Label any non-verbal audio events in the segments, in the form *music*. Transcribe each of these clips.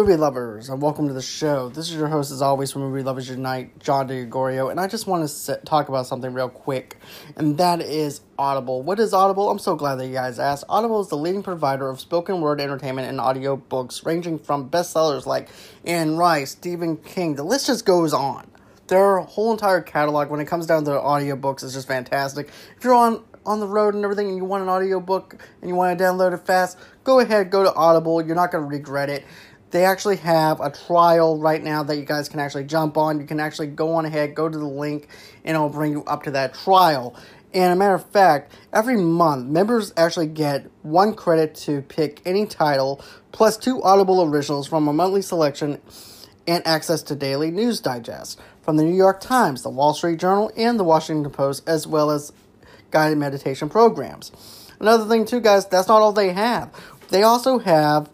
movie lovers, and welcome to the show. This is your host, as always, from Movie Lovers Unite, John DeGorio, and I just want to sit, talk about something real quick, and that is Audible. What is Audible? I'm so glad that you guys asked. Audible is the leading provider of spoken word entertainment and audio books, ranging from bestsellers like Anne Rice, Stephen King. The list just goes on. Their whole entire catalog, when it comes down to audiobooks, is just fantastic. If you're on on the road and everything and you want an audiobook and you want to download it fast, go ahead, go to Audible. You're not going to regret it. They actually have a trial right now that you guys can actually jump on. You can actually go on ahead, go to the link, and it'll bring you up to that trial. And a matter of fact, every month, members actually get one credit to pick any title, plus two Audible originals from a monthly selection, and access to daily news digests from the New York Times, the Wall Street Journal, and the Washington Post, as well as guided meditation programs. Another thing, too, guys, that's not all they have. They also have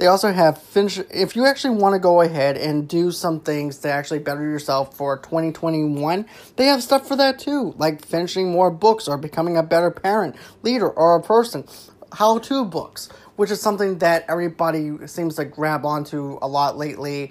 they also have finish. If you actually want to go ahead and do some things to actually better yourself for 2021, they have stuff for that too, like finishing more books or becoming a better parent, leader, or a person. How to books, which is something that everybody seems to grab onto a lot lately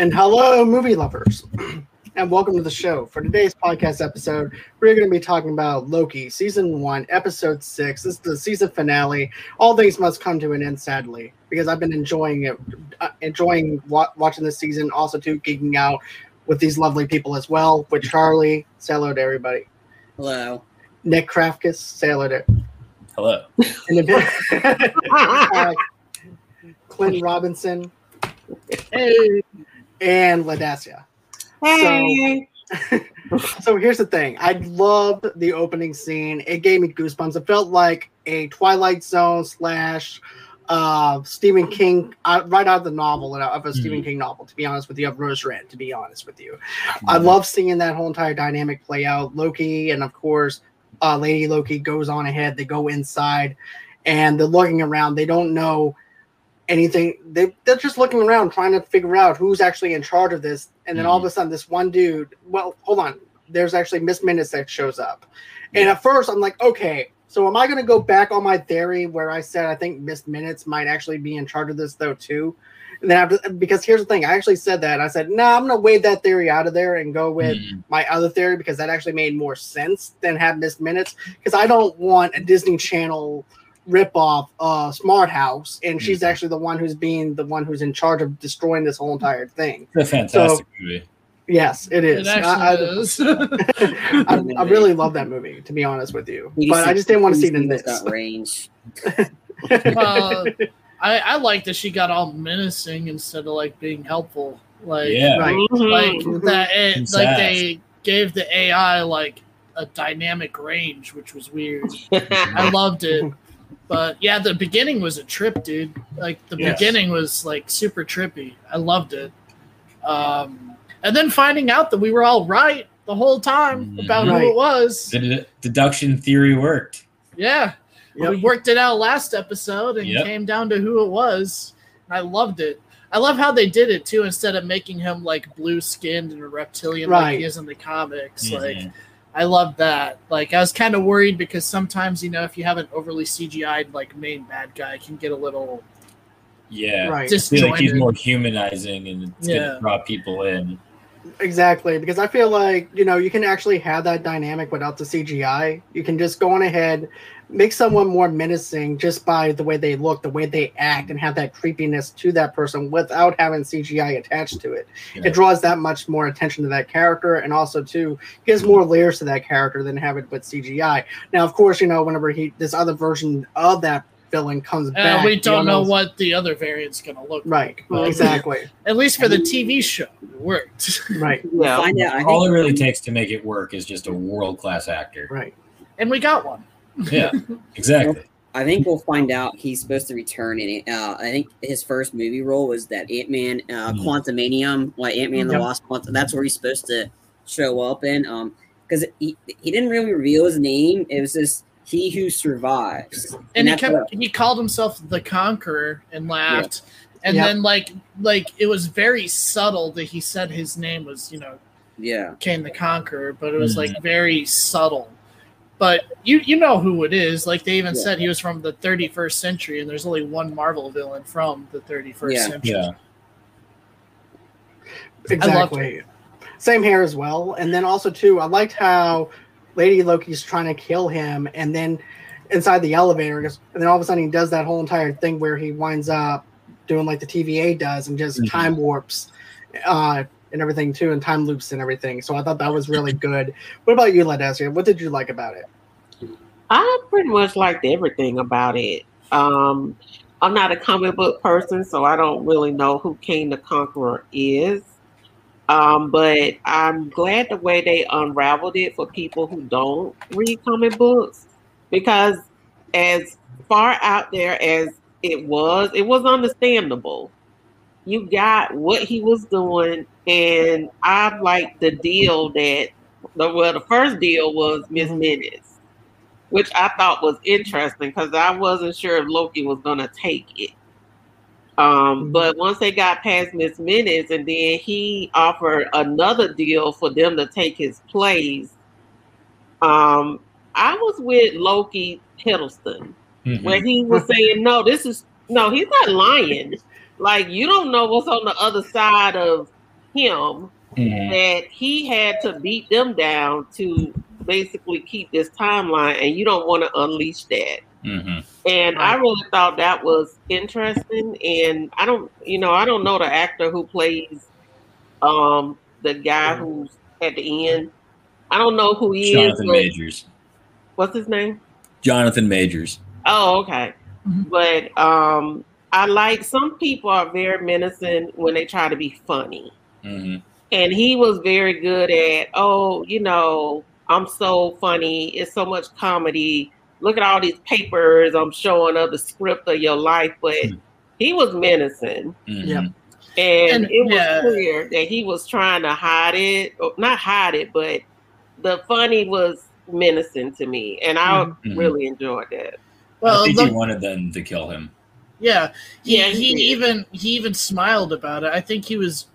And hello, movie lovers, *clears throat* and welcome to the show. For today's podcast episode, we're going to be talking about Loki, season one, episode six. This is the season finale. All things must come to an end, sadly, because I've been enjoying it, uh, enjoying wa- watching this season, also too geeking out with these lovely people as well. With Charlie, say hello to everybody. Hello. Nick Krafkus, say hello to. Hello. And then, uh, Clint Robinson. Hey. And Ladacia. Hey. So, *laughs* so here's the thing. I loved the opening scene. It gave me goosebumps. It felt like a Twilight Zone slash uh, Stephen King, uh, right out of the novel, uh, of a Stephen Mhm. King novel, to be honest with you, of Rose Red, to be honest with you. I love seeing that whole entire dynamic play out. Loki, and of course, uh, Lady Loki goes on ahead. They go inside and they're looking around. They don't know anything. They, they're just looking around trying to figure out who's actually in charge of this. And then all of a sudden, this one dude, well, hold on. There's actually Miss Minutes that shows up. And at first, I'm like, okay, so am I going to go back on my theory where I said I think Miss Minutes might actually be in charge of this, though, too? And then after, because here's the thing, I actually said that. I said, no, nah, I'm going to wave that theory out of there and go with Mhm. my other theory because that actually made more sense than have Miss Minutes. Because I don't want a Disney Channel ripoff uh Smart House, and she's Mhm. actually the one who's being the one who's in charge of destroying this whole entire thing. It's a fantastic movie. Yes, it is. It I, I- is. *laughs* I, I really love that movie, to be honest with you. He But I just didn't want to see it in this. *laughs* range. Uh, I, I like that she got all menacing instead of like being helpful. Like, Yeah. Right. like that. It, It's like sad. they gave the AI like a dynamic range, which was weird. *laughs* I loved it. But yeah, the beginning was a trip, dude. Like the Yes. beginning was like super trippy. I loved it. Um, and then finding out that we were all right the whole time about Right. who it was. The d- deduction theory worked. Yeah. Yep. We worked it out last episode and Yep. came down to who it was. And I loved it. I love how they did it too, instead of making him like blue skinned and a reptilian like he is in the comics. Like Mhm. I love that. Like I was kind of worried because sometimes, you know, if you have an overly CGI'd like main bad guy, it can get a little Yeah. Right. I feel like he's more humanizing and it's Yeah. gonna draw people in. Exactly, because I feel like you know you can actually have that dynamic without the CGI. You can just go on ahead, make someone more menacing just by the way they look, the way they act, and have that creepiness to that person without having CGI attached to it. Yeah. It draws that much more attention to that character, and also too gives more layers to that character than have it with CGI. Now, of course, you know whenever he this other version of that villain comes And back, we you don't know know- what the other variant's gonna look Right, like. but exactly, *laughs* At least for the TV show, it worked. *laughs* right, We'll find out. All it really takes to make it work is just a world class actor. right. and we got one. Yeah, exactly. *laughs* I think we'll find out he's supposed to return in it. Uh, I think his first movie role was that Ant Man, uh, Hmm. Quantumania, like Ant Man the Yep. Wasp. Quantum, that's where he's supposed to show up in. Um, because he he didn't really reveal his name. It was just he who survives. And he kept what- he called himself the Conqueror and laughed. And Yep. then like like it was very subtle that he said his name was, you know, yeah. Kang the Conqueror, but it was Mhm. like very subtle. But you you know who it is. Like they even Yeah. said he was from the 31st century, and there's only one Marvel villain from the 31st Yeah. century. Yeah. Exactly. Same here as well. And then also too, I liked how Lady Loki's trying to kill him, and then inside the elevator, and then all of a sudden he does that whole entire thing where he winds up doing like the TVA does and just Mhm. time warps, uh, and everything too, and time loops and everything. So I thought that was really good. What about you, Ladessia? What did you like about it? I pretty much liked everything about it. Um, I'm not a comic book person, so I don't really know who King the Conqueror is. Um, but I'm glad the way they unraveled it for people who don't read comic books, because as far out there as it was, it was understandable. You got what he was doing, and I liked the deal that the well, the first deal was Miss Minutes which I thought was interesting because I wasn't sure if Loki was going to take it. Um, but once they got past Miss Minutes, and then he offered another deal for them to take his place. Um, I was with Loki Hiddleston Mhm. where he was *laughs* saying, "No, this is no, he's not lying. Like you don't know what's on the other side of him." Mhm. that he had to beat them down to basically keep this timeline, and you don't want to unleash that. Mhm. And I really thought that was interesting. And I don't, you know, I don't know the actor who plays um the guy who's at the end. I don't know who he Jonathan is. Jonathan Majors. What's his name? Jonathan Majors. Oh, okay. Mhm. But um I like some people are very menacing when they try to be funny. Hmm and he was very good at oh you know i'm so funny. It's so much comedy. Look at all these papers. I'm showing of the script of your life. But Hmm. he was menacing. Hmm Yep. and, And, it was yeah. clear that he was trying to hide it. Or not hide it but the funny was menacing to me. And i Mhm. really enjoyed that. Well, I think look, he wanted them to kill him. yeah, he, Yeah, he he even he even smiled about it. I think he was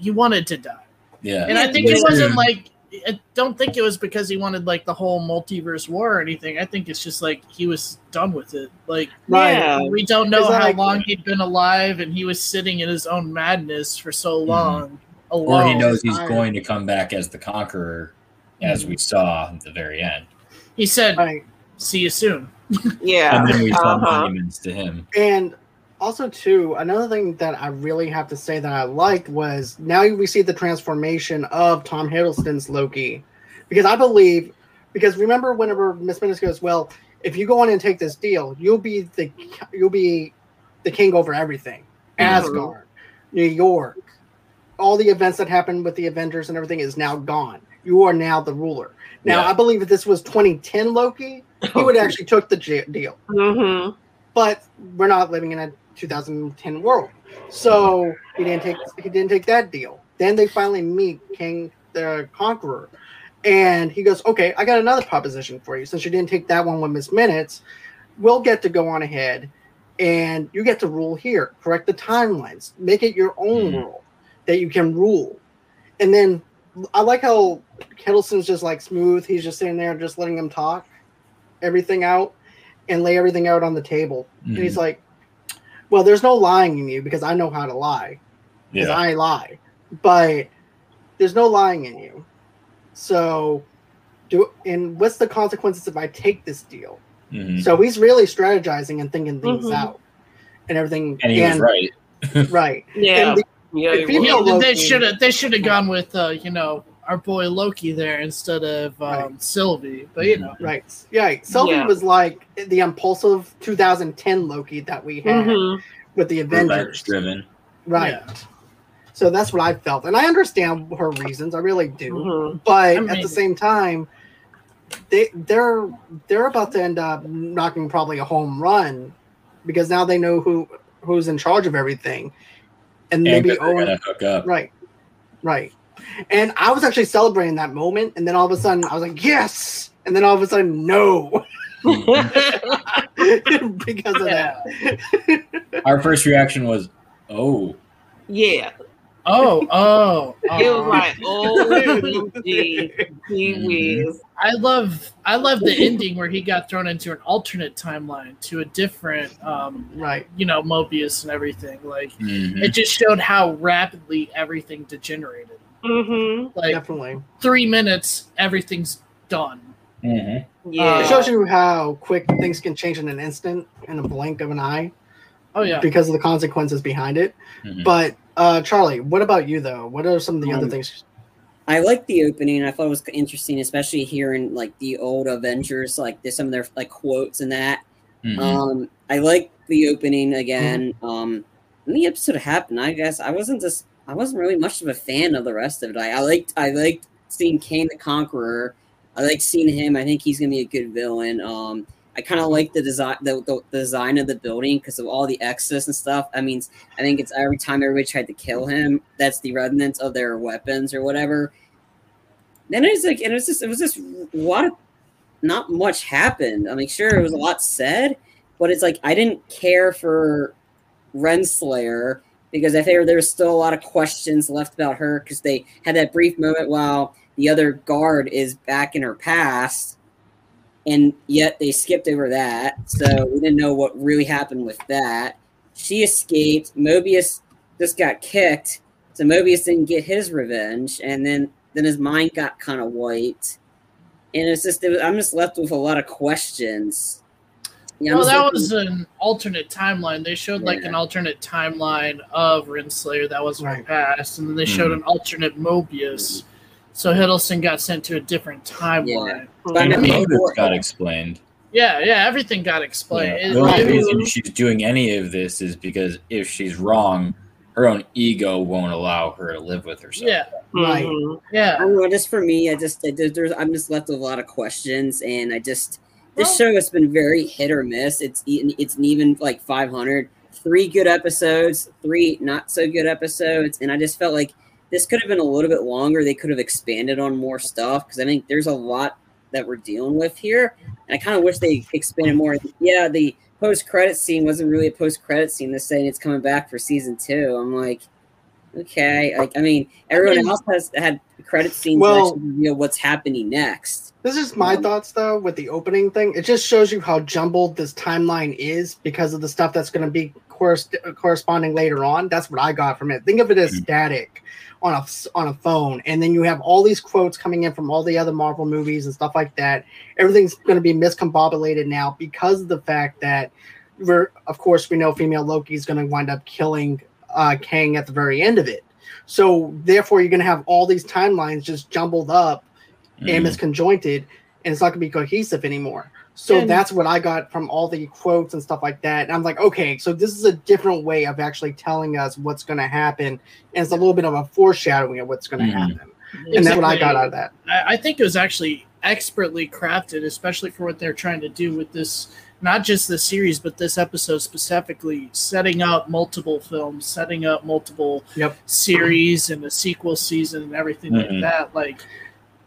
he wanted to die, Yeah. and I think it wasn't like I don't think it was because he wanted like the whole multiverse war or anything. I think it's just like he was done with it. Like yeah we don't know how Exactly. long he'd been alive, and he was sitting in his own madness for so long. or Alone. he knows he's going to come back as the conqueror, as we saw at the very end. He said, Right. "See you soon." yeah And then we saw uh-huh. monuments to him. And also, too, another thing that I really have to say that I liked was now we see the transformation of Tom Hiddleston's Loki, because I believe, because remember whenever Miss Minutes goes, well, if you go on and take this deal, you'll be the you'll be the king over everything, Asgard, New York, all the events that happened with the Avengers and everything is now gone. You are now the ruler. Now, Yeah. I believe if this was 2010 Loki, he would actually took the j- deal hmm but we're not living in a 2010 world. So he didn't take he didn't take that deal. Then they finally meet King the Conqueror, and he goes, "Okay, I got another proposition for you. Since you didn't take that one with Miss Minutes, we'll get to go on ahead, and you get to rule here. Correct the timelines. Make it your own Mhm. world that you can rule." And then I like how Hiddleston's just like smooth. He's just sitting there, just letting him talk everything out and lay everything out on the table. And Mhm. he's like, Well, there's no lying in you because I know how to lie. Because Yeah. I lie. But there's no lying in you. So do and what's the consequences if I take this deal? Mhm. So he's really strategizing and thinking things Mhm. out and everything. and he was right. *laughs* Right. Yeah, And the- yeah. the female. Yeah, they should have they should have gone with uh, you know our boy Loki there instead of um, Right. Sylvie. But you know, Right. Yeah. Sylvie Yeah. was like the impulsive 2010 Loki that we had Mhm. with the Revenge Avengers. driven. Right. Yeah. So that's what I felt. And I understand her reasons. I really do. Mhm. But I at the same time, they they're they're about to end up knocking probably a home run because now they know who who's in charge of everything. And And maybe that Owen hook up. Right. Right. And I was actually celebrating that moment, and then all of a sudden I was like, yes! And then all of a sudden, no. *laughs* because of that. *laughs* Our first reaction was, "Oh, yeah, Oh, oh, it oh. was like, oh, gee, gee. I love I love the ending where he got thrown into an alternate timeline to a different um right. you know Mobius and everything. Like mhm. it just showed how rapidly everything degenerated. Mm-hmm. Like Definitely. three minutes, everything's done. Mhm. Yeah. It shows you how quick things can change in an instant, in a blink of an eye, Oh yeah. because of the consequences behind it. Mhm. But uh Charlie, what about you though? What are some of the other Um, things? I liked the opening. I thought it was interesting, especially hearing like the old Avengers, like there's some of their like quotes and that. Mhm. Um, I like the opening again. Um, when the episode happened, I guess I wasn't just I wasn't really much of a fan of the rest of it. I, I liked I liked seeing Kang the Conqueror. I liked seeing him. I think he's gonna be a good villain. Um, I kind of like the design the, the, the design of the building because of all the excess and stuff. I mean, I think it's every time everybody tried to kill him, that's the remnants of their weapons or whatever. Then it's like, and it was just, it was just a lot of, not much happened. I mean, sure, it was a lot said, but it's like I didn't care for Renslayer because I think there's still a lot of questions left about her because they had that brief moment while the other guard is back in her past, and yet they skipped over that, so we didn't know what really happened with that. She escaped. Mobius just got kicked, so Mobius didn't get his revenge, and then then his mind got kind of white, and it's just it was, I'm just left with a lot of questions. Yeah, well, that was an alternate timeline. They showed like an alternate timeline of Renslayer that was her Right. past, and then they showed an alternate Mobius. So Hiddleston got sent to a different timeline. But I And her mean, motives got explained. Yeah, yeah, everything got explained. Yeah. It- The only it- reason she's doing any of this is because if she's wrong, her own ego won't allow her to live with herself. yeah, Right. Mhm. I yeah. don't know. Just for me, I just I, there- there's I'm just left with a lot of questions, and I just this show has been very hit or miss. It's it's an even like 500, three good episodes, three not so good episodes, and I just felt like this could have been a little bit longer. They could have expanded on more stuff because I think there's a lot that we're dealing with here, and I kind of wish they expanded more. Yeah, the post credit scene wasn't really a post credit scene. They're saying it's coming back for season two. I'm like, okay, like I mean, everyone mean- else has had credit scenes Well- that actually reveal what's happening next. This is my Um, thoughts though with the opening thing. It just shows you how jumbled this timeline is because of the stuff that's going to be corres- corresponding later on. That's what I got from it. Think of it as Mhm. static on a on a phone, and then you have all these quotes coming in from all the other Marvel movies and stuff like that. Everything's going to be miscombobulated now because of the fact that we're, of course, we know female Loki is going to wind up killing uh, Kang at the very end of it. So therefore, you're going to have all these timelines just jumbled up and Mhm. it's conjointed and it's not going to be cohesive anymore. So And- that's what I got from all the quotes and stuff like that. And I'm like, okay, so this is a different way of actually telling us what's going to happen. And it's a little bit of a foreshadowing of what's going to Mhm. happen. And that's what I got out of that. I, I think it was actually expertly crafted, especially for what they're trying to do with this, not just this series, but this episode specifically, setting up multiple films, setting up multiple Yep. series and a sequel season and everything Mhm. like that. Like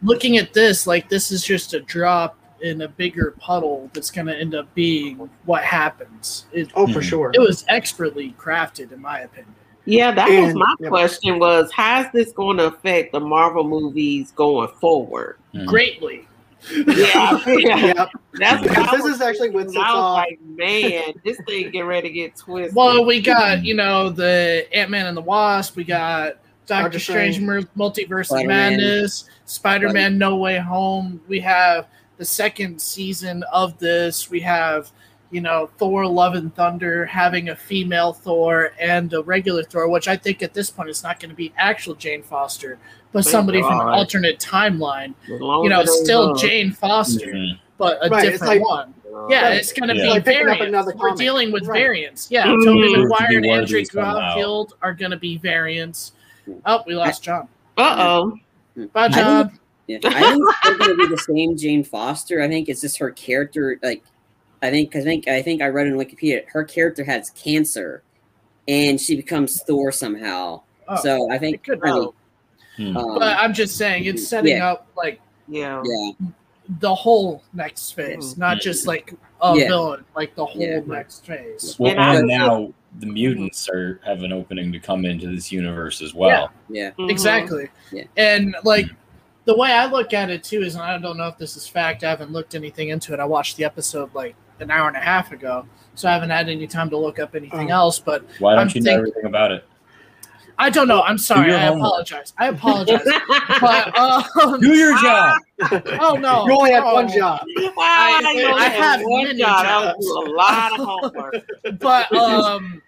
looking at this, like this is just a drop in a bigger puddle that's going to end up being what happens. It, Oh, for Mhm. sure. it was expertly crafted, in my opinion. Yeah, that was my yep. question was how's this going to affect the Marvel movies going forward? Mhm. Greatly. Yeah, yeah. That's what Because I this is actually what thinking. sets I was off. like, man, this thing get ready to get twisted. Well, we got you know the Ant Man and the Wasp. We got Doctor Doctor Strange, Strange. Multiverse of Spider-Man. Madness, Spider Man No Way Home. We have the the second season of this. We have, you know, Thor: Love and Thunder having a female Thor and a regular Thor, which I think at this point is not going to be actual Jane Foster, but Thank somebody from an alternate timeline. You know, still love. Jane Foster, Mhm. but a Right, different like- one. Yeah, Right. it's going to Yeah. be Like picking up variants. another We're dealing with Right. variants. Yeah, Mhm. Tobey Proved to Maguire be and Andrew. Garfield are going to be variants. Oh, we lost John. Uh oh. Bye, I John. yeah, I think it's going to be the same Jane Foster. I think it's just her character. Like, I think, I think, I think I read in Wikipedia, her character has cancer, and she becomes Thor somehow. Oh, so I think, it could I mean, Hmm. um, But I'm just saying, it's setting Yeah. up like Yeah. yeah, the whole next phase, Mhm. not just like a Yeah. villain, like the whole Yeah. next phase. Well, And and now the mutants are have an opening to come into this universe as well. yeah, Mhm. Exactly. Yeah. And like the way I look at it too is, and I don't know if this is fact. I haven't looked anything into it. I watched the episode like an hour and a half ago, so I haven't had any time to look up anything Oh. else. But Why don't I'm you know think- everything about it? I don't know. I'm sorry. I apologize. I apologize. *laughs* but um, Do your job. oh no, You only had Oh. one job. I- you I had have one many job. That jobs. was a lot of homework. *laughs* but um,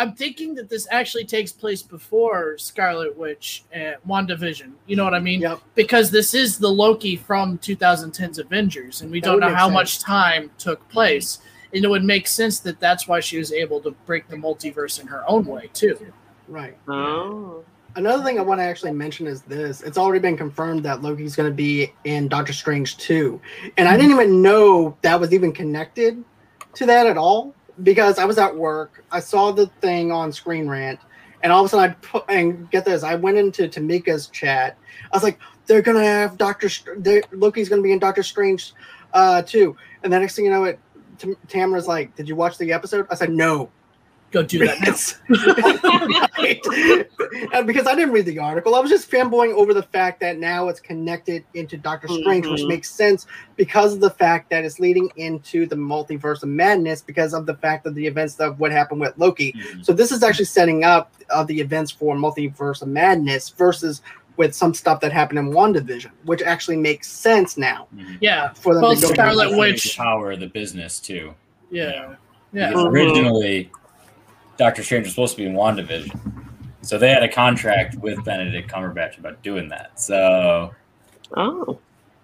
I'm thinking that this actually takes place before Scarlet Witch and WandaVision. You know what I mean? Yep. Because this is the Loki from 2010's Avengers, and we That don't know how sense. much time took place. And it would make sense that that's why she was able to break the multiverse in her own way too. Right. Oh. Another thing I want to actually mention is this. It's already been confirmed that Loki's going to be in Doctor Strange 2. And I didn't even know that was even connected to that at all because I was at work. I saw the thing on Screen Rant. And all of a sudden, I put, and get this, I went into Tamika's chat. I was like, they're to have Doctor, Loki's to be in Doctor Strange uh, 2. And the next thing you know, it, Tam- Tamara's like, did you watch the episode? I said, no. Go do that now. Right. *laughs* Because I didn't read the article. I was just fanboying over the fact that now it's connected into Doctor Strange, which Mhm. makes sense because of the fact that it's leading into the multiverse of madness because of the fact of the events of what happened with Loki. Mhm. So this is actually setting up uh, the events for multiverse of madness versus with some stuff that happened in WandaVision, which actually makes sense now Mhm. Yeah, for them Well, to go Scarlet Witch- the power of the business too. yeah, yeah. Because Mhm. originally, Doctor Strange was supposed to be in WandaVision. So they had a contract with Benedict Cumberbatch about doing that. So, Oh.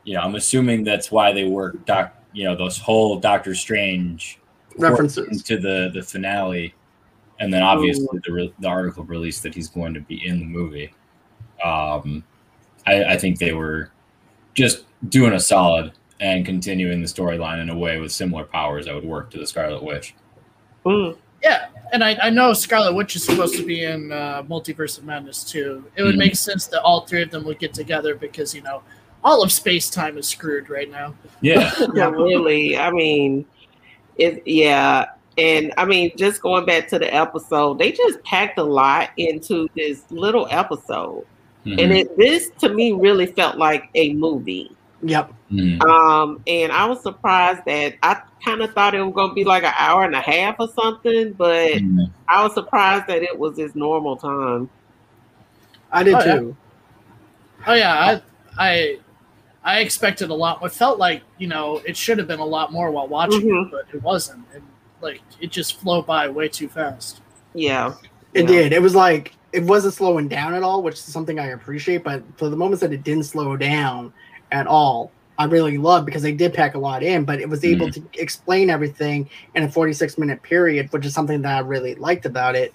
you know, I'm assuming that's why they worked doc you know, those whole Doctor Strange references. into the the finale. And then obviously the, re- the article released that he's going to be in the movie. Um, I, I think they were just doing a solid and continuing the storyline in a way with similar powers that would work to the Scarlet Witch. Mm. Yeah, and I, I know Scarlet Witch is supposed to be in uh, Multiverse of Madness too. It would Mhm. make sense that all three of them would get together because you know all of space time is screwed right now. Yeah. *laughs* Yeah, really. I mean, it. Yeah, and I mean, just going back to the episode, they just packed a lot into this little episode, Mhm. and it this to me really felt like a movie. Yep. Mhm. Um, and I was surprised that I kind of thought it was going to be like an hour and a half or something, but Mhm. I was surprised that it was its normal time. I did Oh, yeah. too. Oh yeah, I I I expected a lot. It felt like you know it should have been a lot more while watching Mhm. it, but it wasn't. And like it just flowed by way too fast. Yeah, It Yeah. did. It was like it wasn't slowing down at all, which is something I appreciate. But for the moments that it didn't slow down at all, I really loved because they did pack a lot in, but it was able to explain everything in a 46 minute period, which is something that I really liked about it.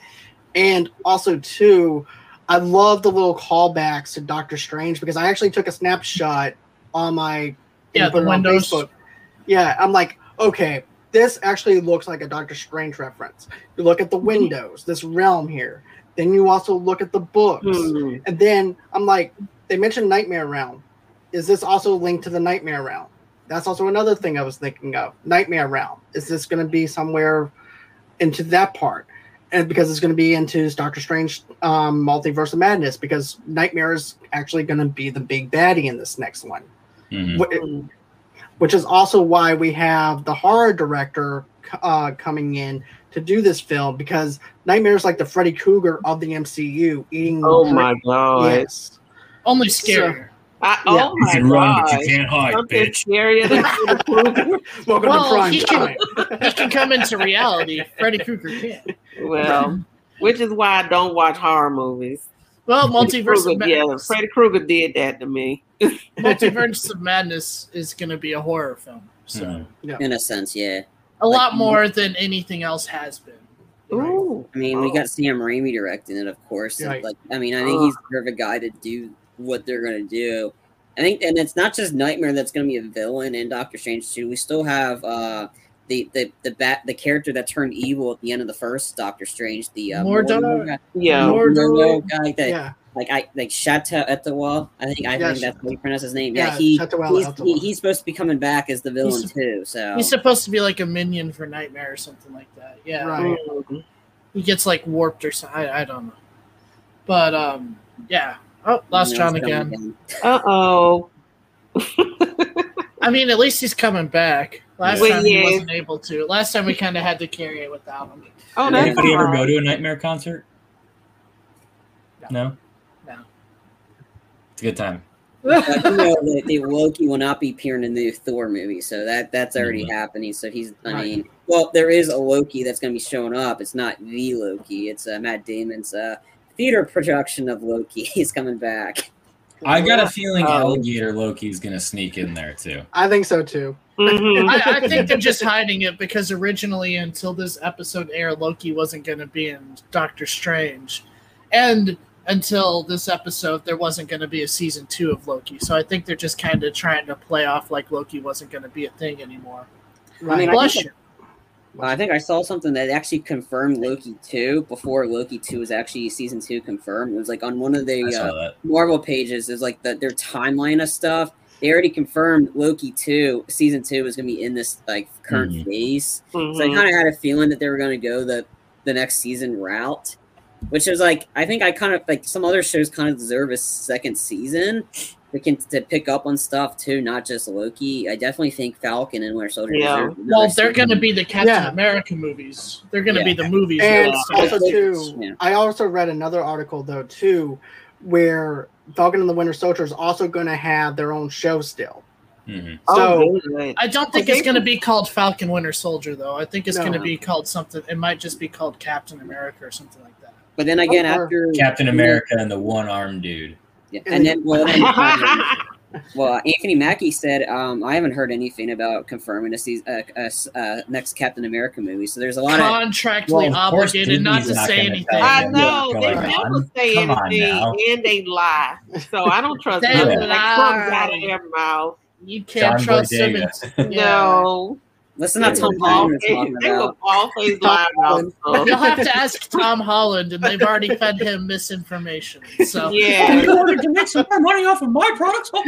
And also, too, I love the little callbacks to Doctor Strange because I actually took a snapshot on my Yeah, the windows. Facebook. Yeah, I'm like, okay, this actually looks like a Doctor Strange reference. You look at the windows, this realm here. Then you also look at the books. Hmm. And then I'm like, they mentioned Nightmare Realm. Is this also linked to the Nightmare Realm? That's also another thing I was thinking of. Nightmare Realm. Is this going to be somewhere into that part? And because it's going to be into Doctor Strange um, Multiverse of Madness, because Nightmare is actually going to be the big baddie in this next one Mhm. Which is also why we have the horror director uh, coming in to do this film because Nightmare is like the Freddy Krueger of the MCU, eating. Oh my god! Yes, Only scarier. I, Yeah. Oh my You run, but god! you can't hide, Something bitch. scarier than *laughs* Freddy Krueger. Welcome Well, to prime he can- *laughs* He can come into reality. Freddy Krueger can't. Well, which is why I don't watch horror movies. Well, multiverse of, Krueger, yeah, Madness, Freddy Krueger did that to me. *laughs* multiverse of Madness is going to be a horror film. So Mhm. in a sense, yeah. a lot more than anything else has been. Ooh, I mean, we Oh. got Sam Raimi directing it, of course. and, Like, I mean, I think Ugh. he's the perfect guy to do what they're gonna do. I think, and it's not just Nightmare that's gonna be a villain in Doctor Strange too. We still have uh the the the bat the character that turned evil at the end of the first Doctor Strange. The uh, Mordo? Mordo guy- yeah. Lord- Mordo guy that Yeah, like I like Shata Etawa. I think I Yeah, think that's how you pronounce his name. Yeah, Yeah, he, he's, he he's supposed to be coming back as the villain He's- too. So He's supposed to be like a minion for Nightmare or something like that. Yeah, Right. He gets like warped or something. I, I don't know, but um, yeah. Oh, lost you John he's coming again. Uh oh. *laughs* I mean, at least he's coming back. Last Well, time he wasn't able to. Last time we kind of had to carry it without him. Oh, Did Anybody ever go to a Nightmare concert? No. No. It's a good time. *laughs* But you know that the Loki will not be appearing in the new Thor movie, so that that's already Mhm. happening. So he's, I mean, well, there is a Loki that's going to be showing up. It's not the Loki. It's uh, Matt Damon's uh, theater production of Loki. *laughs* He's coming back. I got a feeling Um, Alligator Loki's gonna sneak in there too. I think so too. Mhm. I, I think they're just hiding it because originally, until this episode aired, Loki wasn't going to be in Doctor Strange, and until this episode, there wasn't going to be a season two of Loki. So I think they're just kind of trying to play off like Loki wasn't going to be a thing anymore. Right. mean, Bless think you. I think I saw something that actually confirmed Loki two before Loki two was actually season two confirmed. It was like on one of the uh. Marvel pages. There's like the, their timeline of stuff. They already confirmed Loki two season two was going to be in this like current Mhm. phase. So I Mhm. kind of had a feeling that they were going to go the the next season route, which is like I think I kind of like some other shows kind of deserve a second season. They can to pick up on stuff too, not just Loki. I definitely think Falcon and Winter Soldier. Yeah. Well, they're going to be the Captain Yeah. America movies. They're going to be the movies. And also too, Yeah. I also read another article though too, where Falcon and the Winter Soldier is also going to have their own show still. Mhm. Oh, So good. I don't think Okay. it's going to be called Falcon Winter Soldier, though. I think it's No. going to be called something. It might just be called Captain America or something like that. But then again, Or- after Captain America and the one armed dude. Yeah, and then well, then, *laughs* well, Anthony Mackie said, um, I haven't heard anything about confirming a season, uh, uh, s- uh, next Captain America movie. So there's a lot of Contractually Well, of course obligated not to not say anything. I know they never say Come anything and they lie, so I don't trust They nothing that comes out of their mouth. You can't John trust Boyega. him. *laughs* Yeah. No, Let's not Tom Holland they talking they were about. always lying about You'll have to ask Tom Holland, and they've already fed him misinformation. So Yeah. wanted to make some more money off of my products. *laughs*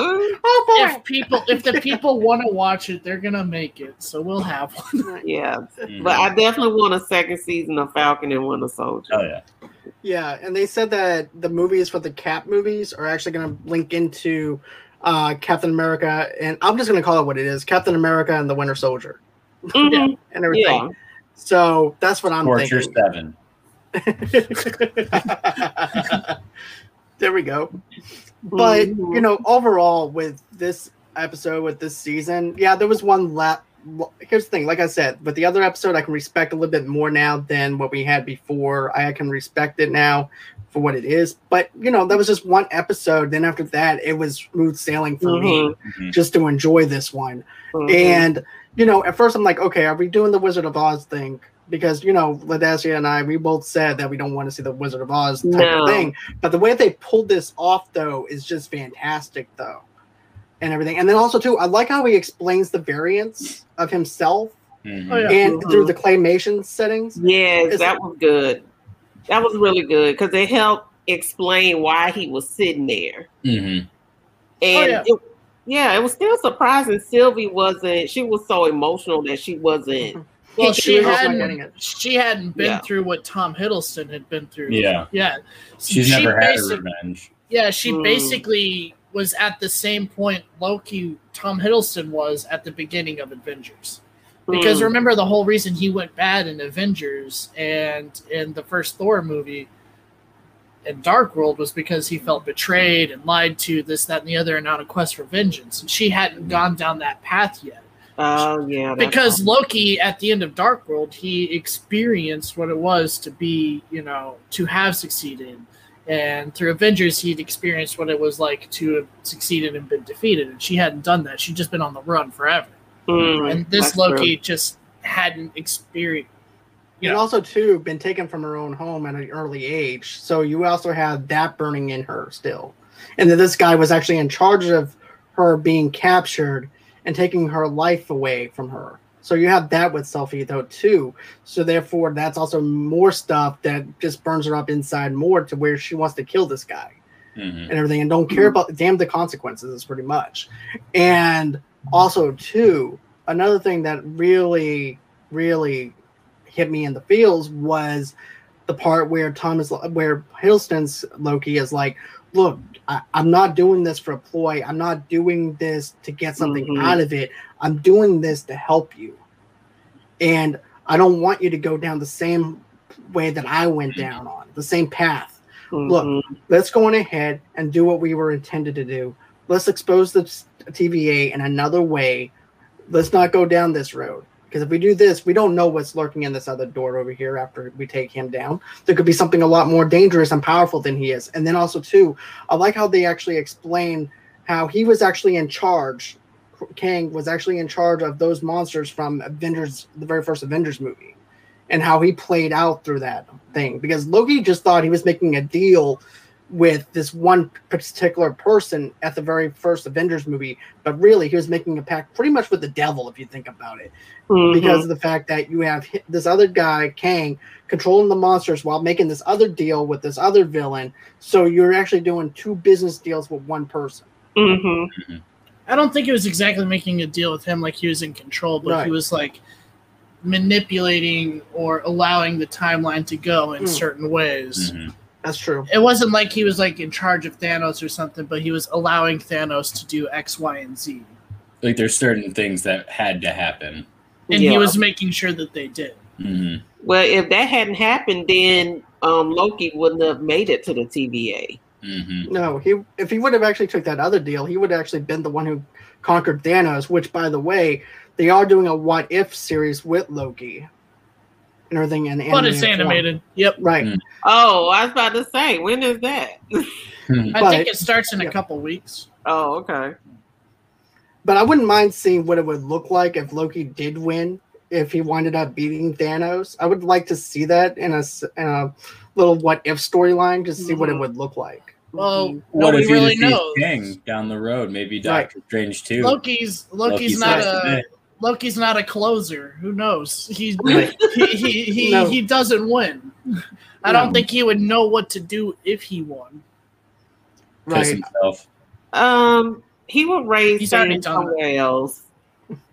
oh if people, if the people want to watch it, they're gonna make it. So we'll have one. *laughs* yeah, Mhm. but I definitely want a second season of Falcon and Winter Soldier. oh yeah. Yeah, and they said that the movies for the Cap movies are actually going to link into uh, Captain America, and I'm just going to call it what it is: Captain America and the Winter Soldier, *laughs* Mhm. and everything. Yeah. So that's what I'm Torture thinking. seven. *laughs* there we go. But you know, overall, with this episode, with this season, yeah, there was one lap. Here's the thing, like I said, but the other episode, I can respect a little bit more now than what we had before. I can respect it now for what it is. But you know, that was just one episode. Then after that, it was smooth sailing for me Mhm. just to enjoy this one. Mhm. And you know, at first I'm like, okay, are we doing the Wizard of Oz thing? Because you know, Ladassia and I, we both said that we don't want to see the Wizard of Oz type No. of thing. But the way they pulled this off, though, is just fantastic, though, and everything. And then also too, I like how he explains the variants of himself Mhm. Oh, yeah. and through the claymation settings. Yes, It's- that was good. That was really good because it helped explain why he was sitting there. Mhm. And yeah. it, yeah, it was still surprising Sylvie wasn't she was so emotional that she wasn't Well, She she was not getting hadn't. She hadn't been Yeah. through what Tom Hiddleston had been through. Yeah. yeah. She's She never had revenge. Yeah, she Mm. basically was at the same point Loki, Tom Hiddleston was at the beginning of Avengers. Because Mm. remember the whole reason he went bad in Avengers and in the first Thor movie, in Dark World was because he felt betrayed and lied to this, that, and the other, and on a quest for vengeance. And she hadn't gone down that path yet. Oh yeah, Because awesome. Loki, at the end of Dark World, he experienced what it was to be, you know, to have succeeded. And through Avengers, he'd experienced what it was like to have succeeded and been defeated. And she hadn't done that. She'd just been on the run forever. Mm, and this that's Loki just hadn't experienced. And Yeah. also, too, been taken from her own home at an early age. So you also have that burning in her still. And that this guy was actually in charge of her being captured and taking her life away from her. So you have that with Sylvie, though, too. So therefore, that's also more stuff that just burns her up inside more to where she wants to kill this guy Mhm. and everything and don't care about damn the consequences pretty much and also too another thing that really really hit me in the feels was the part where thomas where hiddleston's loki is like look I, i'm not doing this for a ploy i'm not doing this to get something Mhm. out of it i'm doing this to help you and i don't want you to go down the same way that i went down on the same path look, Mhm. let's go on ahead and do what we were intended to do. Let's expose the TVA in another way. Let's not go down this road. Because if we do this, we don't know what's lurking in this other door over here after we take him down. There could be something a lot more dangerous and powerful than he is. And then also, too, I like how they actually explain how he was actually in charge. Kang was actually in charge of those monsters from Avengers, the very first Avengers movie, and how he played out through that thing. Because Loki just thought he was making a deal with this one particular person at the very first Avengers movie, but really he was making a pact pretty much with the devil, if you think about it, Mhm. because of the fact that you have this other guy, Kang, controlling the monsters while making this other deal with this other villain. So you're actually doing two business deals with one person. Mhm. I don't think it was exactly making a deal with him like he was in control, but Right. he was like manipulating or allowing the timeline to go in Mm. certain ways. That's true. It wasn't like he was like in charge of Thanos or something, but he was allowing Thanos to do X, Y, and Z. Like there's certain things that had to happen. And Yeah. he was making sure that they did. hmm Well, if that hadn't happened, then um, Loki wouldn't have made it to the TVA. hmm No, he if he would have actually took that other deal, he would have actually been the one who conquered Thanos. Which, by the way, they are doing a what if series with Loki and everything. In But it's animated form. Yep. right? Mm. Oh, I was about to say, when is that? *laughs* I But- think it starts in a couple weeks. oh, okay. But I wouldn't mind seeing what it would look like if Loki did win. If he winded up beating Thanos, I would like to see that in a s- in a little what if storyline, just to see what it Mhm. would look like. Well, Mhm. What if he really defeats knows. Kang down the road? Maybe Right. Doctor Strange too. Loki's Loki's Loki's not a day. Loki's not a closer. Who knows? He Right. he he he, No. he doesn't win. I No. don't think he would know what to do if he won. Right. himself. Um, he will raise He's already things done that. somewhere else.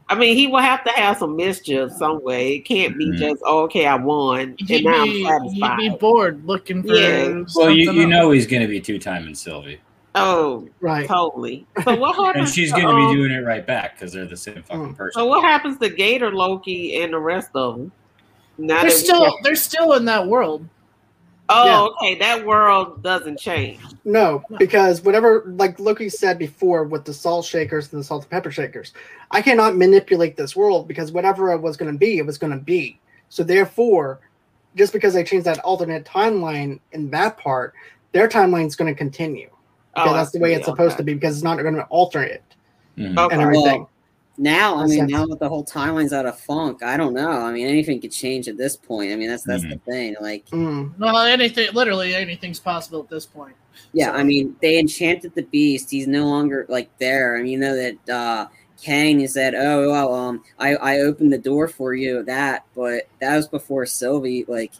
I mean, he will have to have some mischief some way. It can't be Mhm. just oh, okay, I won, He'd and now be, I'm satisfied. he'd be bored looking for. Yeah. Well, you, you else. know he's going to be two time in Sylvie, oh, Right. totally. So what happens? and she's to, going to um, be doing it right back because they're the same fucking Mm. person. So what happens to Gator Loki and the rest of them? Now They're still they're still in that world. oh, Yeah. okay. That world doesn't change. No, because whatever, like Loki said before with the salt shakers and the salt and pepper shakers, I cannot manipulate this world because whatever it was going to be, it was going to be. So therefore, just because they changed that alternate timeline in that part, their timeline is going to continue. Because Oh, that's the way it's supposed Okay. to be because it's not going to alter it Mhm. Okay. and everything. Now, I mean, now that the whole timeline's out of funk, I don't know. I mean, anything could change at this point. I mean, that's that's the thing. Like, Mm. No, anything literally anything's possible at this point. yeah, I mean, they enchanted the beast. He's no longer like there. I mean, you know that uh Kang he said, "Oh, well, um, I I opened the door for you." That, but that was before Sylvie. Like,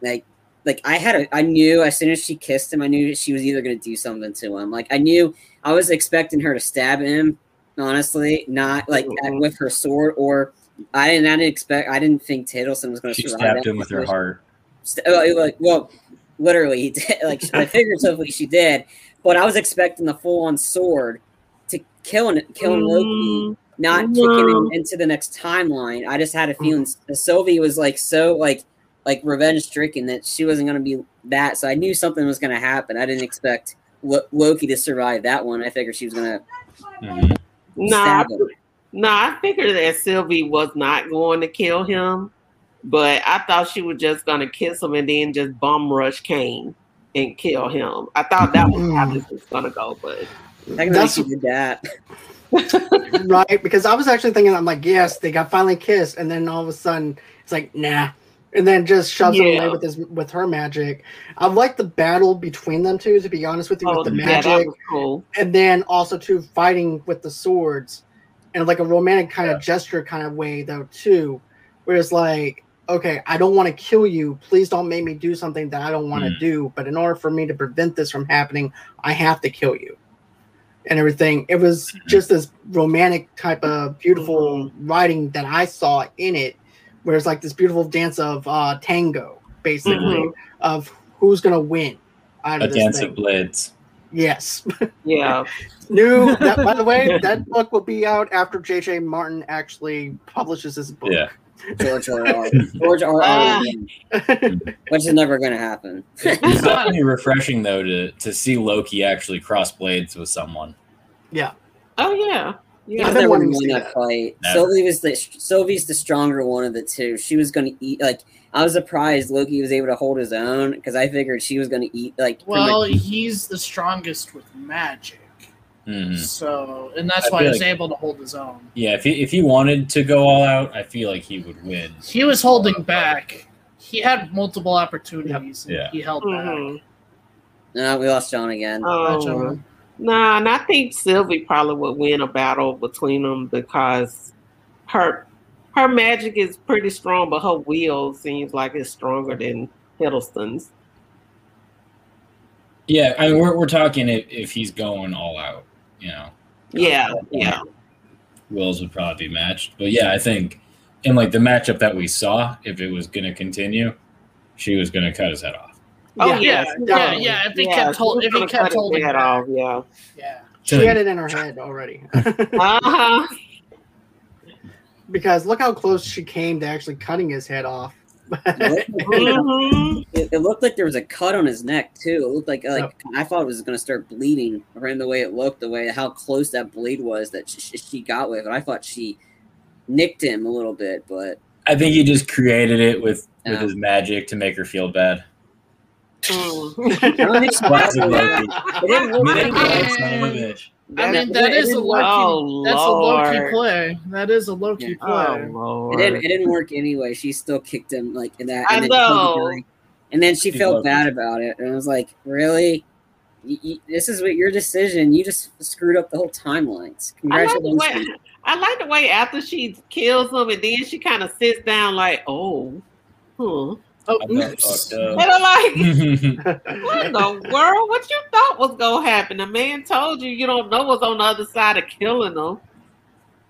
like, like I had a, I knew as soon as she kissed him, I knew she was either going to do something to him. Like, I knew I was expecting her to stab him. Honestly, not like Mhm. with her sword, or I didn't. I didn't expect. I didn't think Hiddleston was going to She survive. stabbed him with her heart. St- uh, like, well, literally, he did. *laughs* Like, figuratively, she did. But I was expecting the full-on sword to kill killing Loki, Mm, not no. kicking him into the next timeline. I just had a feeling mm. Sylvie was like so like like revenge stricken that she wasn't going to be that. So I knew something was going to happen. I didn't expect Lo- Loki to survive that one. I figured she was going to. Mhm. Nah, I, nah, I figured that Sylvie was not going to kill him, but I thought she was just going to kiss him and then just bum rush Kang and kill him. I thought that was how this was going to go, but Technically, That's- she did that. *laughs* right? Because I was actually thinking, I'm like, yes, they got finally kissed, and then all of a sudden it's like, nah, and then just shoves Yeah. away with his with her magic. I like the battle between them two, to be honest with you, oh, with the yeah, magic, cool. and then also too fighting with the swords, and like a romantic kind of gesture kind of way though too, where it's like. Okay, I don't want to kill you. Please don't make me do something that I don't want to Mm. do. But in order for me to prevent this from happening, I have to kill you and everything. It was just this romantic type of beautiful writing that I saw in it, where it's like this beautiful dance of uh, tango, basically, Mhm. of who's gonna win out A of this dance thing. of blades. Yes, *laughs* Yeah. new. That, by the way, *laughs* that book will be out after J.J. Martin actually publishes his book. Yeah. George R. R. *laughs* George R. R. Ah. which is never going to happen. It's definitely refreshing though to to see Loki actually cross blades with someone. Yeah. Oh, yeah. Yeah. I've been I've never wanting to won that that. fight. Never. Sylvie was the Sylvie's the stronger one of the two. She was going to eat like I was surprised Loki was able to hold his own because I figured she was going to eat like. Well, much- he's the strongest with magic. Mhm. So, and that's I why feel he's like- able to hold his own. Yeah, if he if he wanted to go all out, I feel like he would win. He was holding back. He had multiple opportunities. and Yeah. He held Mhm. no, we lost John again. back. Oh, John. Nah, and I think Sylvie probably would win a battle between them because her her magic is pretty strong, but her will seems like it's stronger than Hiddleston's. Yeah, I mean we're we're talking if, if he's going all out, you know. Yeah, yeah. Wills would probably be matched. But yeah, I think in like the matchup that we saw, if it was gonna continue, she was gonna cut his head off. Oh Yeah, yes, yeah, yeah. If he Yeah, kept hold, if he kept holding his head off, yeah. yeah. She had it in her head already. *laughs* Uh-huh. because look how close she came to actually cutting his head off. Mhm. It, it looked like there was a cut on his neck too. It looked like like I thought it was going to start bleeding, from the way it looked, the way how close that blade was that she, she got with it. I thought she nicked him a little bit, but I think he just created it with with his magic to make her feel bad. Mm. *laughs* I don't think she Classic got Loki. It didn't look Nick, like you son of a bitch. I mean, that is a didn't Loki. Oh, that's a Loki Lord. play. That is a Loki Yeah. Oh play. It didn't, it didn't work anyway. She still kicked him like in that. I and then know. And then she She's felt Loki. bad about it, and I was like, "Really? You, you, this is what your decision? You just screwed up the whole timelines. I like, the Congratulations." way, *laughs* I like the way after she kills him and then she kind of sits down like, oh, hmm. Oh, I got oops. fucked And. I'm like, *laughs* what in the world? What you thought was gonna happen? The man told you you don't know what's on the other side of killing them.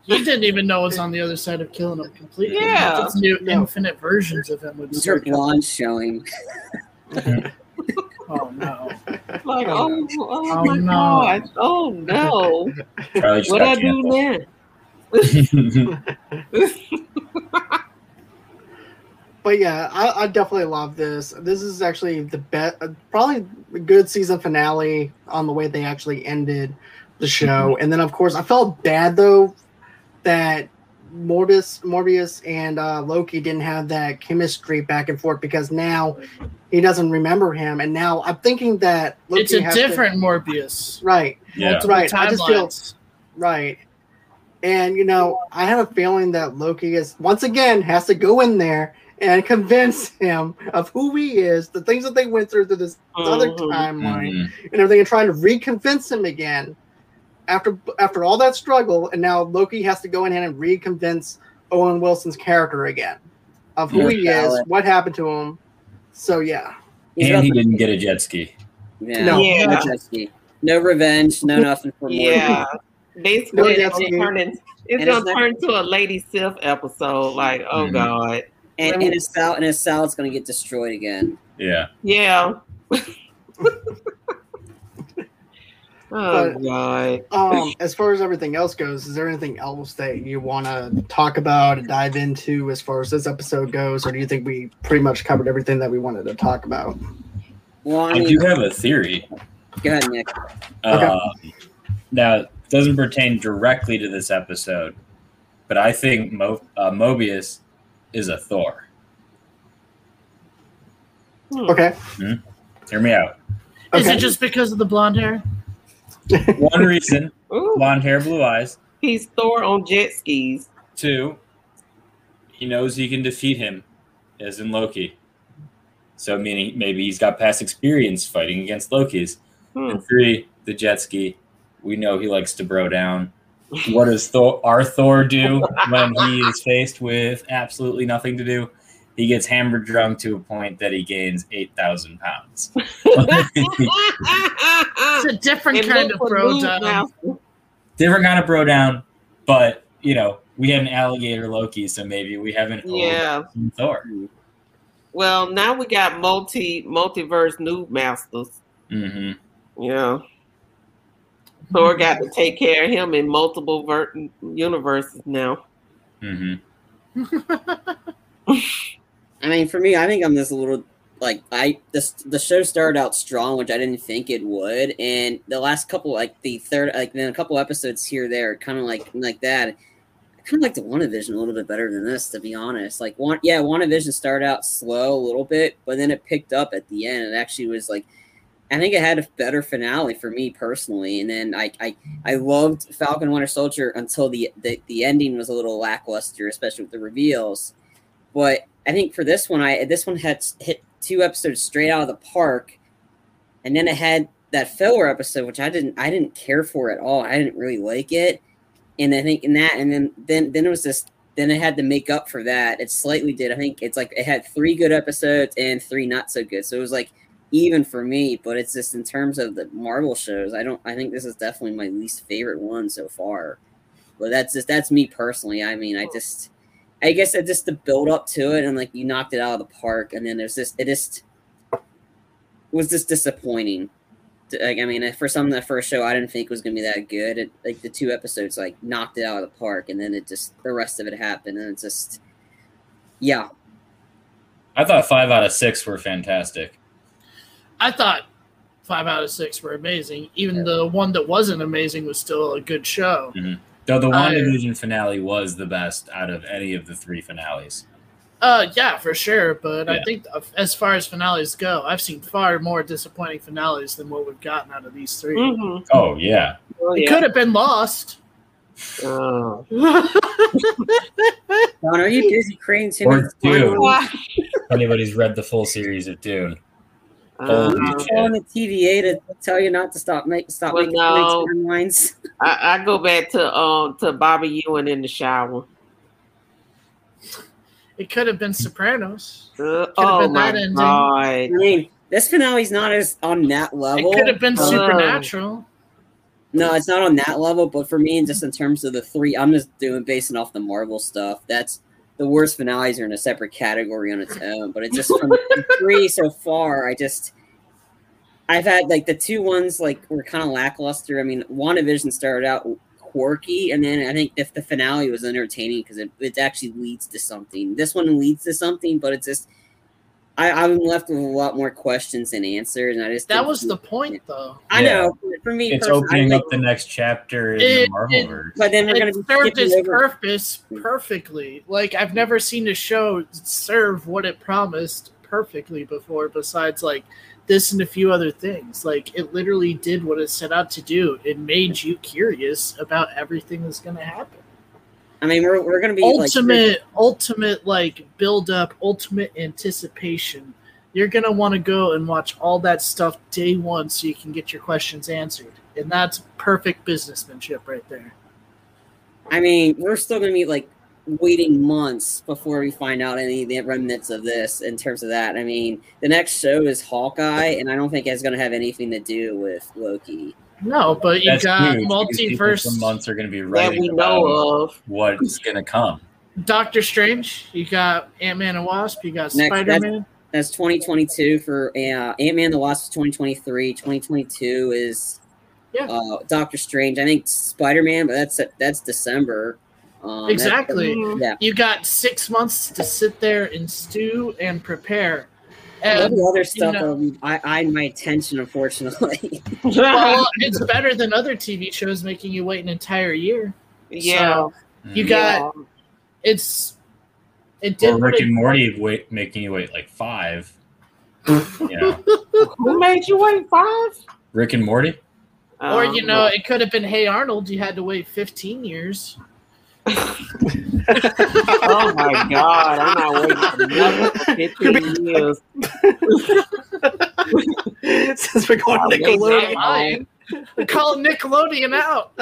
He didn't even know what's on the other side of killing him completely. Yeah. It's new No. infinite versions of him would These are start blonde showing. *laughs* Oh no. Like, oh, oh, oh, Oh, my no. gosh, oh no, Charlie what got I do canceled. now? *laughs* But yeah, I, I definitely love this. This is actually the best, probably a good season finale on the way they actually ended the show. And then, of course, I felt bad though that Mobius, Mobius, and uh, Loki didn't have that chemistry back and forth because now he doesn't remember him, and now I'm thinking that Loki It's a has to- different Mobius. right, yeah. Multiple Right, I just feel- right. And you know, I have a feeling that Loki is once again has to go in there and convince him of who he is, the things that they went through through this other Mhm. timeline, Mhm. and everything, and trying to reconvince him again after after all that struggle. And now Loki has to go in and reconvince Owen Wilson's character again of who Yeah. he is, what happened to him. So yeah, He's And he didn't get a jet ski. Yeah, No. Yeah. no Jesky. no revenge, no nothing for Mobius. Yeah, *laughs* basically, it's gonna turn in, it's gonna turn to a Lady Sif episode. Like, oh Mhm. god, And, and his sal and his salad's gonna get destroyed again. Yeah. yeah. *laughs* Oh But- god. Um, as far as everything else goes, is there anything else that you want to talk about and dive into as far as this episode goes, or do you think we pretty much covered everything that we wanted to talk about? Well, I I do have a theory. go ahead, Nick. Okay. Um, now, doesn't pertain directly to this episode, but I think Mo- uh, Mobius is a Thor. Hmm. Okay. Hear me out. Is it just because of the blonde hair? *laughs* One reason: Ooh, blonde hair, blue eyes. he's Thor on jet skis. Two, he knows he can defeat him, as in Loki. So, meaning maybe he's got past experience fighting against Loki's. Hmm. And three, the jet ski. We know he likes to bro down. What does Thor, our Thor do when he is faced with absolutely nothing to do? He gets hammered drunk to a point that he gains 8,000 pounds. It's a different And kind of bro down. now. Different kind of bro down, but, you know, we had an alligator Loki, so maybe we haven't Yeah. Thor. Well, now we got multi multiverse new masters. hmm Yeah. Thor got to take care of him in multiple ver- universes now. hmm *laughs* I mean, for me, I think I'm just a little like I this the show started out strong, which I didn't think it would, and the last couple, like the third, like then a couple episodes here there, kind of like like that. I kind of like the WandaVision a little bit better than this, to be honest. Like one, yeah, WandaVision started out slow a little bit, but then it picked up at the end. It actually was like. I think it had a better finale for me personally, and then I I, I loved Falcon Winter Soldier until the, the the ending was a little lackluster, especially with the reveals. But I think for this one, I this one had hit two episodes straight out of the park, and then it had that filler episode, which I didn't I didn't care for at all. I didn't really like it, and I think in that, and then then then it was this. Then it had to make up for that. It slightly did. I think it's like it had three good episodes and three not so good. So it was like even for me. But it's just in terms of the Marvel shows, I don't. I think this is definitely my least favorite one so far. But that's just that's me personally. I mean, I oh. just. I guess it just the build up to it and like you knocked it out of the park and then there's this it just was just disappointing. Like I mean, for some of the first show, I didn't think was gonna be that good. It, like the two episodes, like knocked it out of the park, and then it just the rest of it happened, and it's just yeah. I thought five out of six were fantastic. I thought five out of six were amazing. Even Yeah. the one that wasn't amazing was still a good show. Though the I- WandaVision finale was the best out of any of the three finales. Uh, yeah, for sure. But I think as far as finales go, I've seen far more disappointing finales than what we've gotten out of these 3 Mm-hmm. Oh yeah, Oh, It yeah. could have been lost. Oh. Don, are you busy creating Or Dune. *laughs* if anybody's read the full series of Dune. Uh, Holy shit. on the TVA to tell you not to stop make stop Well, making no. timelines? *laughs* I, I go back to um to Bobby Ewing in the shower. It could have been Sopranos. Uh, oh been my that ending. I mean, this finale's not as on that level. It could have been Oh. Supernatural. No, it's not on that level, but for me, and just in terms of the three, I'm just doing basing off the Marvel stuff. That's the worst finales are in a separate category on its own. But it's just from *laughs* three so far, I just I've had like the two ones like were kind of lackluster. I mean, WandaVision started out quirky, and then I think if the finale was entertaining because it, it actually leads to something. This one leads to something, but it's just I, I'm left with a lot more questions than answers, and I just That was the point, though. I Yeah. know for me. It's opening up the next chapter in It- the it- Marvelverse. But then we're going It to be served its purpose *laughs* hmm. perfectly. Like I've never seen a show serve what it promised perfectly before. Besides, like this and a few other things. Like it literally did what it set out to do. It made you curious about everything that's going to happen. I mean, we're, we're going to be ultimate, ultimate like build up, ultimate anticipation. You're gonna want to go and watch all that stuff day one so you can get your questions answered, and that's perfect businessmanship right there. I mean, we're still going to be like waiting months before we find out any of the remnants of this. In terms of that, I mean, the next show is Hawkeye, and I don't think it's going to have anything to do with Loki. No, but you That's got huge, because people multiverse. months are going to be That we know of. what's going to come. Doctor Strange. You got Ant Man and Wasp. You got Spider Man. That's 2022 for uh, Ant Man the Wasp. is 2023. 2022 is Yeah. Uh, Doctor Strange. I think Spider Man, but that's that's December. Um, Exactly. Mhm. yeah. You got six months to sit there and stew and prepare. All And the other stuff, know- um, I, I my attention, unfortunately. *laughs* well, *laughs* it's better than other TV shows making you wait an entire year. yeah. You got it's it did or Rick and Morty wait, making you wait like five. *laughs* you know, Who made you wait five? Rick and Morty. or Um, you know, it could have been Hey Arnold. You had to wait 15 years. Oh my god, I'm not waiting for nothing for 15 years. *laughs* Since we're going to wait Nickelodeon. that Mine. They're calling Nickelodeon out.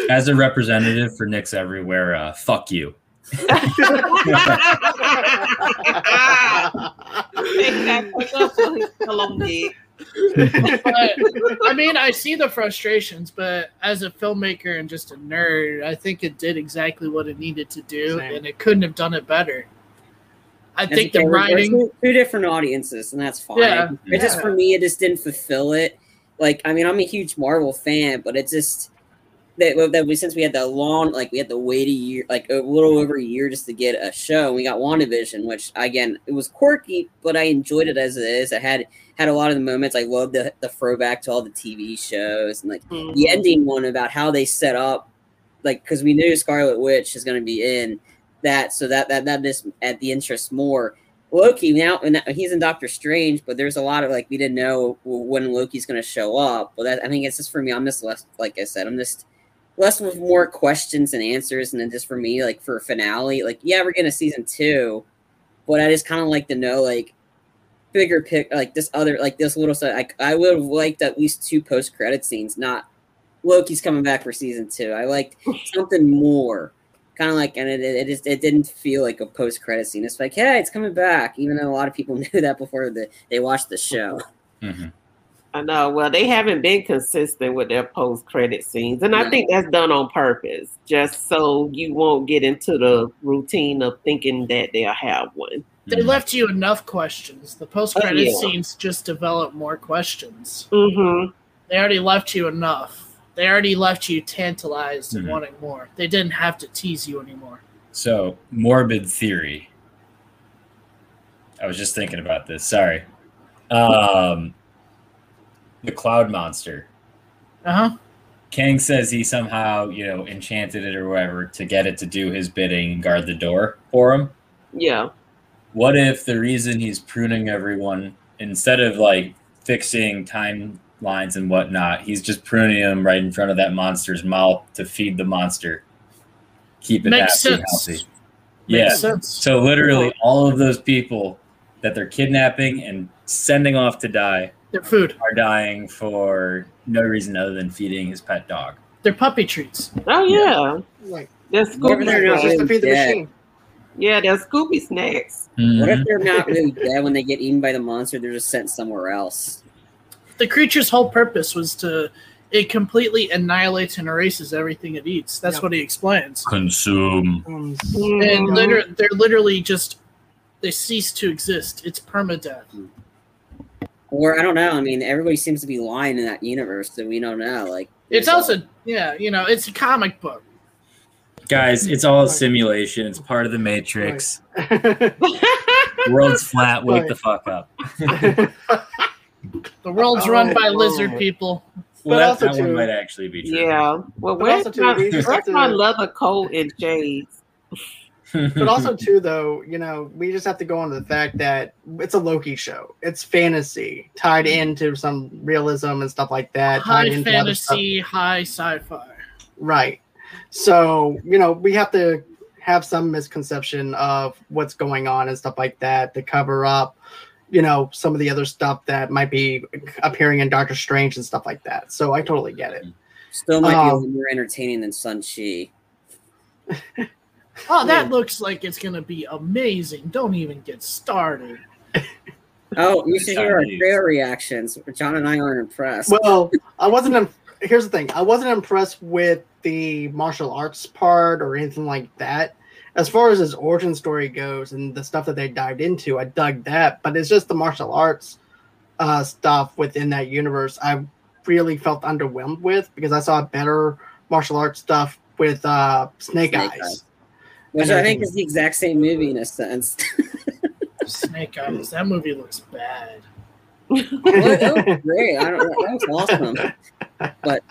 *laughs* As a representative for Nicks everywhere, uh, fuck you. *laughs* Exactly. That's what he's telling me. But, I mean, I see the frustrations, but as a filmmaker and just a nerd, I think it did exactly what it needed to do, Same. and it couldn't have done it better. I It's think the okay, we're- we're writing. two, two different audiences, and that's fine. Yeah, it just for me, it just didn't fulfill it. Like, I mean, I'm a huge Marvel fan, but it just that, that we since we had the long, like we had to wait a year, like a little over a year just to get a show. We got WandaVision, which again, it was quirky, but I enjoyed it as it is. I had had a lot of the moments. I love the the throwback to all the TV shows and like mm-hmm. the ending one about how they set up, like because we knew Scarlet Witch is going to be in that, so that that that just at the interest more. Loki now, and he's in Doctor Strange, but there's a lot of like we didn't know when Loki's going to show up. But that I think it's just for me. I'm just less, like I said, I'm just less with more questions and answers, and then just for me, like for a finale, like yeah, we're getting a season two, but I just kind of like to know like bigger pick, like this other, like this little stuff. Like I would have liked at least two post credit scenes, not Loki's coming back for season two. I liked *laughs* something more, kind of like, and it, it, it just it didn't feel like a post credit scene. It's like, hey, it's coming back, even though a lot of people *laughs* knew that before the, they watched the show. hmm I know. Well, they haven't been consistent with their post credit scenes, and I think that's done on purpose, just so you won't get into the routine of thinking that they'll have one. They left you enough questions. The post credit Oh, yeah. scenes just develop more questions. Mm-hmm. They already left you enough. They already left you tantalized and Mhm. wanting more. They didn't have to tease you anymore. So, morbid theory. I was just thinking about this. Sorry. Um, the cloud monster. Uh huh. Kang says he somehow, you know, enchanted it or whatever to get it to do his bidding and guard the door for him. Yeah. What if the reason he's pruning everyone, instead of like fixing timelines and whatnot, he's just pruning them right in front of that monster's mouth to feed the monster, keep it Makes happy sense. healthy. Makes Yeah. sense. So literally, all of those people that they're kidnapping and sending off to die Their food. are dying for no reason other than feeding his pet dog. They're puppy treats. Oh yeah. Like, That's Whatever Scooby. they're not just to feed the dead. machine. Yeah, that's Scooby snacks. What Mhm. if they're not really dead when they get eaten by the monster? They're just sent somewhere else. The creature's whole purpose was to it completely annihilates and erases everything it eats. That's Yep. what he explains. Consume. Um, And liter- they're literally just they cease to exist. It's permadeath. Or I don't know. I mean, everybody seems to be lying in that universe, that we don't know. Like It's there's also yeah, you know, it's a comic book. Guys, it's all a simulation. It's part of the Matrix. Um, *laughs* World's flat. Wake Right. the fuck up. *laughs* The world's Oh, run by wow. lizard people. Well, But that, also that one might actually be true. Yeah. Well, But where's, my, we just where's my leather coat and shades? But also *laughs* too though you know we just have to go on to the fact that it's a loki show it's fantasy tied into some realism and stuff like that high tied into other stuff. fantasy, high sci-fi. right so you know we have to have some misconception of what's going on and stuff like that to cover up you know some of the other stuff that might be appearing in doctor strange and stuff like that so i totally get it still might be a Um, little more entertaining than Shang-Chi. *laughs* Oh, that Yeah. looks like it's gonna be amazing. Don't even get started. *laughs* Oh, you should hear our Chinese. reactions. John and I aren't impressed. well i wasn't *laughs* im- here's the thing i wasn't impressed with the martial arts part or anything like that as far as his origin story goes and the stuff that they dived into i dug that but it's just the martial arts uh, stuff within that universe, I really felt underwhelmed with because I saw better martial arts stuff with uh, Snake, Snake Eyes. Eyes. Which I I think think- is the exact same movie in a sense. *laughs* Snake Eyes. That movie looks bad. well, that was great. I don't, that was awesome. But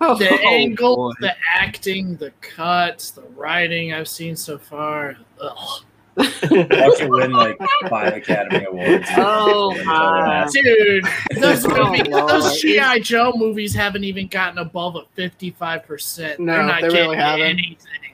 oh, The Oh, angle, boy. the acting, the cuts, the writing I've seen so far. Ugh. Watch it win like five Academy Awards. Oh, my. Dude, those Oh, movies, Lord. those GI Joe movies haven't even gotten above a fifty-five percent. No, They're not they getting really haven't. anything.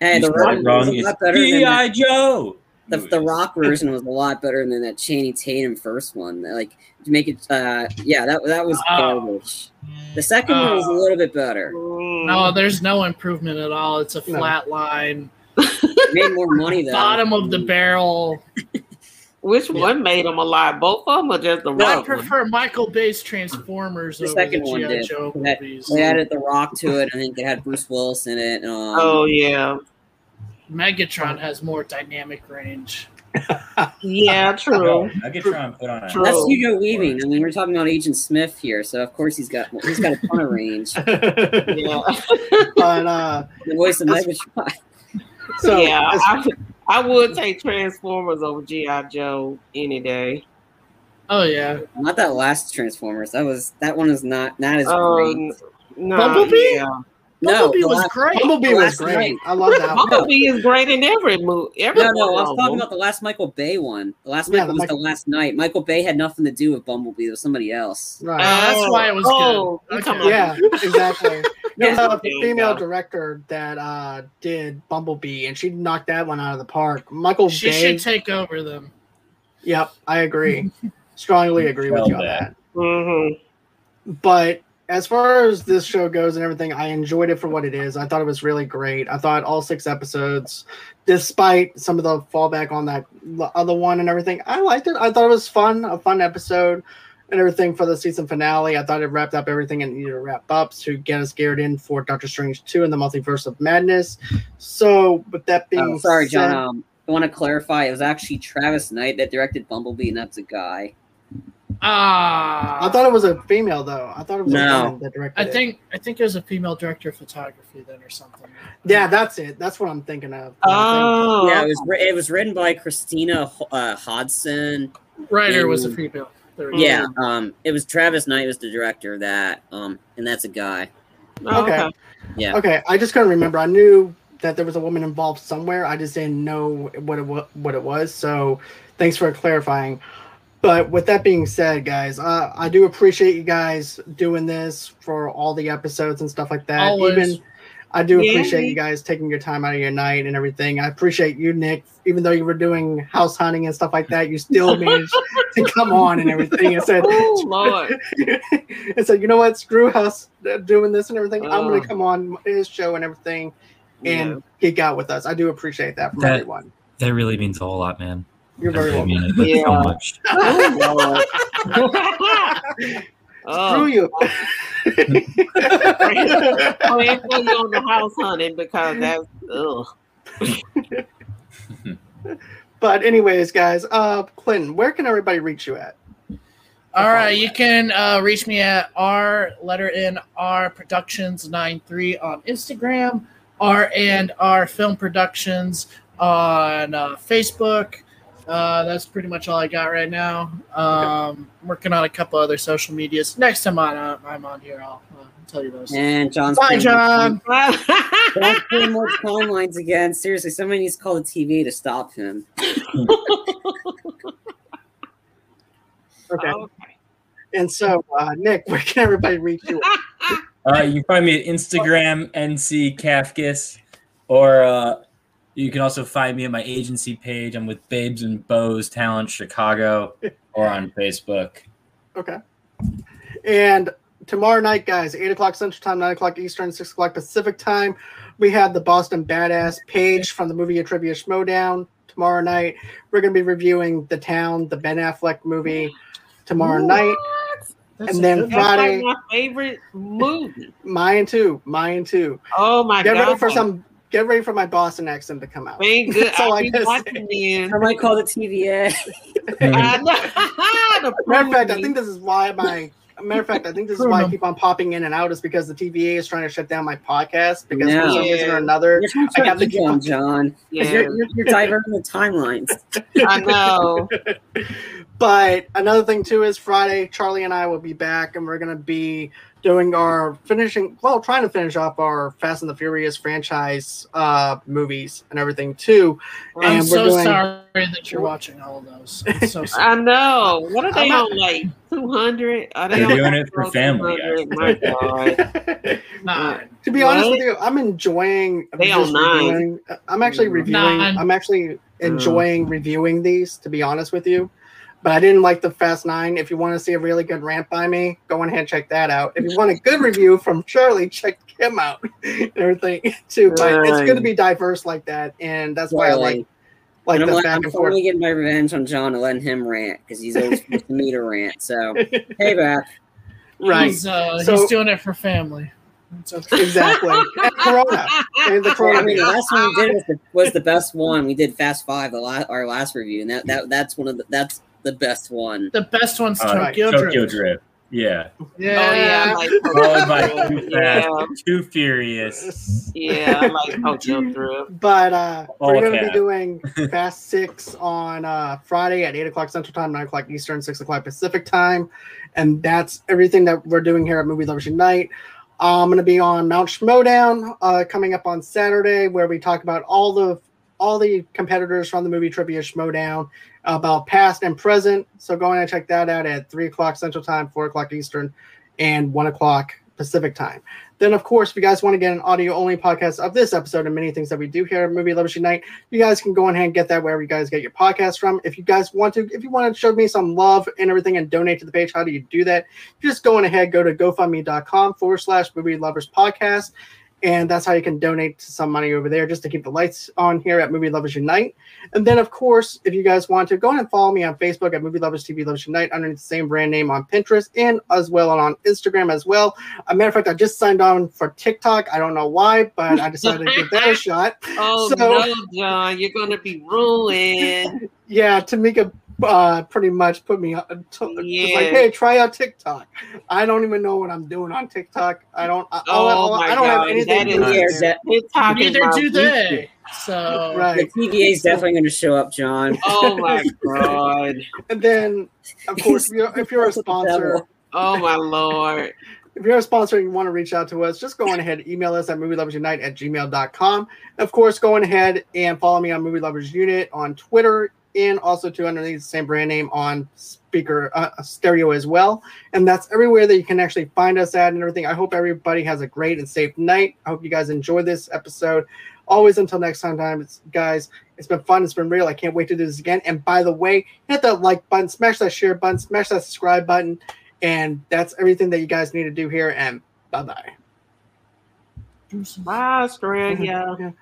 Hey, You the Rock wrong. was a It's lot better than G.I. that. Joe. The, the Rock version was a lot better than that Channing Tatum first one. Like to make it, uh, yeah, that that was Oh. garbage. The second one was a little bit better. Mm. No, there's no improvement at all. It's a No. flat line, It made more money though. bottom of the barrel. *laughs* Which one made them alive? Both of them or just the No. I rock one? prefer Michael Bay's Transformers The over second the one did. Joe That- movies. They added The Rock to it. I think it had Bruce Willis in it. Um, Oh yeah, Megatron has more dynamic range. yeah, *laughs* No, true. Megatron put on a True. That's Hugo Weaving. I mean, we're talking about Agent Smith here, so of course he's got he's got a ton of range. *laughs* Yeah, but uh, The voice of Megatron. *laughs* so yeah. as- I, I would take Transformers over GI Joe any day. Oh yeah, Not that last Transformers. That was that one is not not as Um, great. no, Bumblebee? yeah. No, Bumblebee the was last- great. Bumblebee was Last great. night. I love that. one. Bumblebee is great in every movie. Every No, no, one I was talking about the last Michael Bay one. The last Yeah, Michael the was the last night. Michael Bay had nothing to do with Bumblebee. It was somebody else. Right. Uh, that's why it was oh, good. you talking *laughs* Okay. yeah, exactly. There's a There you female director that uh, did Bumblebee, and she knocked that one out of the park. Michael She Bay. should take over them. Yep, I agree. *laughs* Strongly agree with you on Well, that. Mhm. But as far as this show goes and everything, I enjoyed it for what it is. I thought it was really great. I thought all six episodes, despite some of the fallback on that other one and everything, I liked it. I thought it was fun, a fun episode and everything for the season finale. I thought it wrapped up everything and needed to wrap up to get us geared in for Doctor Strange 2 and the Multiverse of Madness. So, with that being Oh, sorry, John. said- Um, I want to clarify. It was actually Travis Knight that directed Bumblebee, and that's a guy. Ah, I thought it was a female, though. I thought it was No. a woman that directed I it. think I think it was a female director of photography then or something. Yeah, that's it. That's what I'm thinking of. Oh, Yeah, it was it was written by Christina uh, Hodson. writer was a female. There we. Yeah, um, it was Travis Knight was the director of that. Um, and that's a guy. Oh, Okay. okay. Yeah. Okay, I just couldn't remember. I knew that there was a woman involved somewhere. I just didn't know what it what it was. So, thanks for clarifying. But with that being said, guys, uh, I do appreciate you guys doing this for all the episodes and stuff like that. Always. Even I do Yeah. appreciate you guys taking your time out of your night and everything. I appreciate you, Nick. Even though you were doing house hunting and stuff like that, you still *laughs* managed to come on and everything and said, Oh Lord. *laughs* and said, you know what, screw us uh, doing this and everything. I'm going to come on his show and everything and geek out with us. I do appreciate that from That- everyone. That really means a whole lot, man. You're very really welcome. mean *laughs* *laughs* it Yeah. so much. Oh Lord. Screw oh, you. praying for you on the house hunting because that's ugh. but anyways, guys, uh, Clinton, where can everybody reach you at? All right, you can uh, reach me at R letter in N R Productions 93 on Instagram, R and R Film Productions on uh, Facebook. Uh, that's pretty much all I got right now. Um, I'm working on a couple other social medias. Next time on, uh, I'm on here, I'll uh, tell you those. And John's Bye, putting- John. John's *laughs* putting more timelines again. Seriously, somebody needs to call the TV to stop him. Okay. Okay. And so, uh, Nick, *laughs* where can everybody reach you? At? *laughs* Uh, you can find me at Instagram, NC Kafkis, or uh, you can also find me at my agency page. I'm with Babes and Bows Talent Chicago, *laughs* or on Facebook. Okay. And tomorrow night, guys, 8 o'clock Central Time, 9 o'clock Eastern, 6 o'clock Pacific Time, we have the Boston Badass page from the movie A Trivia Schmodown. Tomorrow night, we're going to be reviewing The Town, the Ben Affleck movie, tomorrow night. That's And then good That's Friday- like my favorite movie. Mine too. Mine too. Oh my Get god. ready for some. Get ready for my Boston accent to come out. Ain't good. *laughs* That's all I'll I be watching then. I might call the TVA. *laughs* I *laughs* Matter of fact, I think this is why my matter of fact, I think this is why I keep on popping in and out is because the TVA is trying to shut down my podcast because for some reason or another. You're I to have to keep keep on, on- John. 'Cause Yeah. You're, you're, you're diverting the timelines. I know. But another thing too is Friday, Charlie and I will be back, and we're gonna be doing our finishing, well, trying to finish off our Fast and the Furious franchise uh, movies and everything too. I'm And we're so doing- sorry that you're watching all of those. I'm so *laughs* sorry. I know. What are they I'm not- on? Like two hundred? Are they They're on doing it for family, My God. *laughs* Nine. Uh, to be honest with you, I'm enjoying. They just on nine. reviewing- I'm actually mm. reviewing. Nine. I'm actually mm. enjoying reviewing these. To be honest with you, but I didn't like the Fast Nine. If you want to see a really good rant by me, go ahead and check that out. If you want a good review from Charlie, check him out and *laughs* everything too. But it's good to be diverse like that, and that's why I like like and I'm, the like, back I'm and forth. finally getting my revenge on John and letting him rant because he's always forcing me to rant. So, *laughs* hey, back. Right. He's, uh, So- he's doing it for family. It's okay. Exactly. *laughs* and Corona. And the Corona. I mean, the last one we did was the, was the best one. We did Fast Five, the la- our last review, and that, that that's one of the that's the best one. The best one's Uh, Tokyo, Tokyo Drift. Drift. Yeah. Yeah. Oh yeah, I like Followed by Tokyo Too Fast, Yeah, Too Furious. yeah, I like Tokyo *laughs* Drift. But uh, we're going to be doing *laughs* Fast Six on uh, Friday at 8 o'clock Central Time, 9 o'clock Eastern, 6 o'clock Pacific Time. And that's everything that we're doing here at Movie Lovers Unite. I'm going to be on Mount Schmodown uh, coming up on Saturday, where we talk about all the all the competitors from the movie Trivia Schmodown about past and present. So go ahead and check that out at 3 o'clock Central Time, 4 o'clock Eastern, and 1 o'clock Pacific Time. Then, of course, if you guys want to get an audio only podcast of this episode and many things that we do here at Movie Lovers Unite, you guys can go ahead and get that wherever you guys get your podcast from. If you guys want to, if you want to show me some love and everything and donate to the page, how do you do that? Just go on ahead, go to gofundme.com forward slash movie lovers podcast. And that's how you can donate some money over there just to keep the lights on here at Movie Lovers Unite. And then, of course, if you guys want to, go ahead and follow me on Facebook at Movie Lovers TV Lovers Unite underneath the same brand name on Pinterest and as well on Instagram as well. A matter of fact, I just signed on for TikTok. I don't know why, but I decided to give that a *laughs* shot. Oh So- no, John, you're gonna be ruined. *laughs* Yeah, Tamika uh, pretty much put me on. T- was like, hey, try out TikTok. I don't even know what I'm doing on TikTok. I don't. I, Oh I, my I don't have anything. that to is- do Yeah, with it. that, TikTok is Neither my do weakness. they. So the Right. TVA is definitely going to show up, John. Oh my god. And then, of course, if you're, if you're a *laughs* sponsor, Oh my lord. if you're a sponsor and you want to reach out to us, just go on ahead, email us at movieloversunite at gmail.com. Of course, go on ahead and follow me on Movie Lovers Unit on Twitter and also to underneath the same brand name on speaker uh, stereo as well. And that's everywhere that you can actually find us at and everything. I hope everybody has a great and safe night. I hope you guys enjoy this episode. Always until next time, time guys. It's been fun. It's been real. I can't wait to do this again. And by the way, hit that like button, smash that share button, smash that subscribe button. And that's everything that you guys need to do here. And bye bye. Bye, Australia.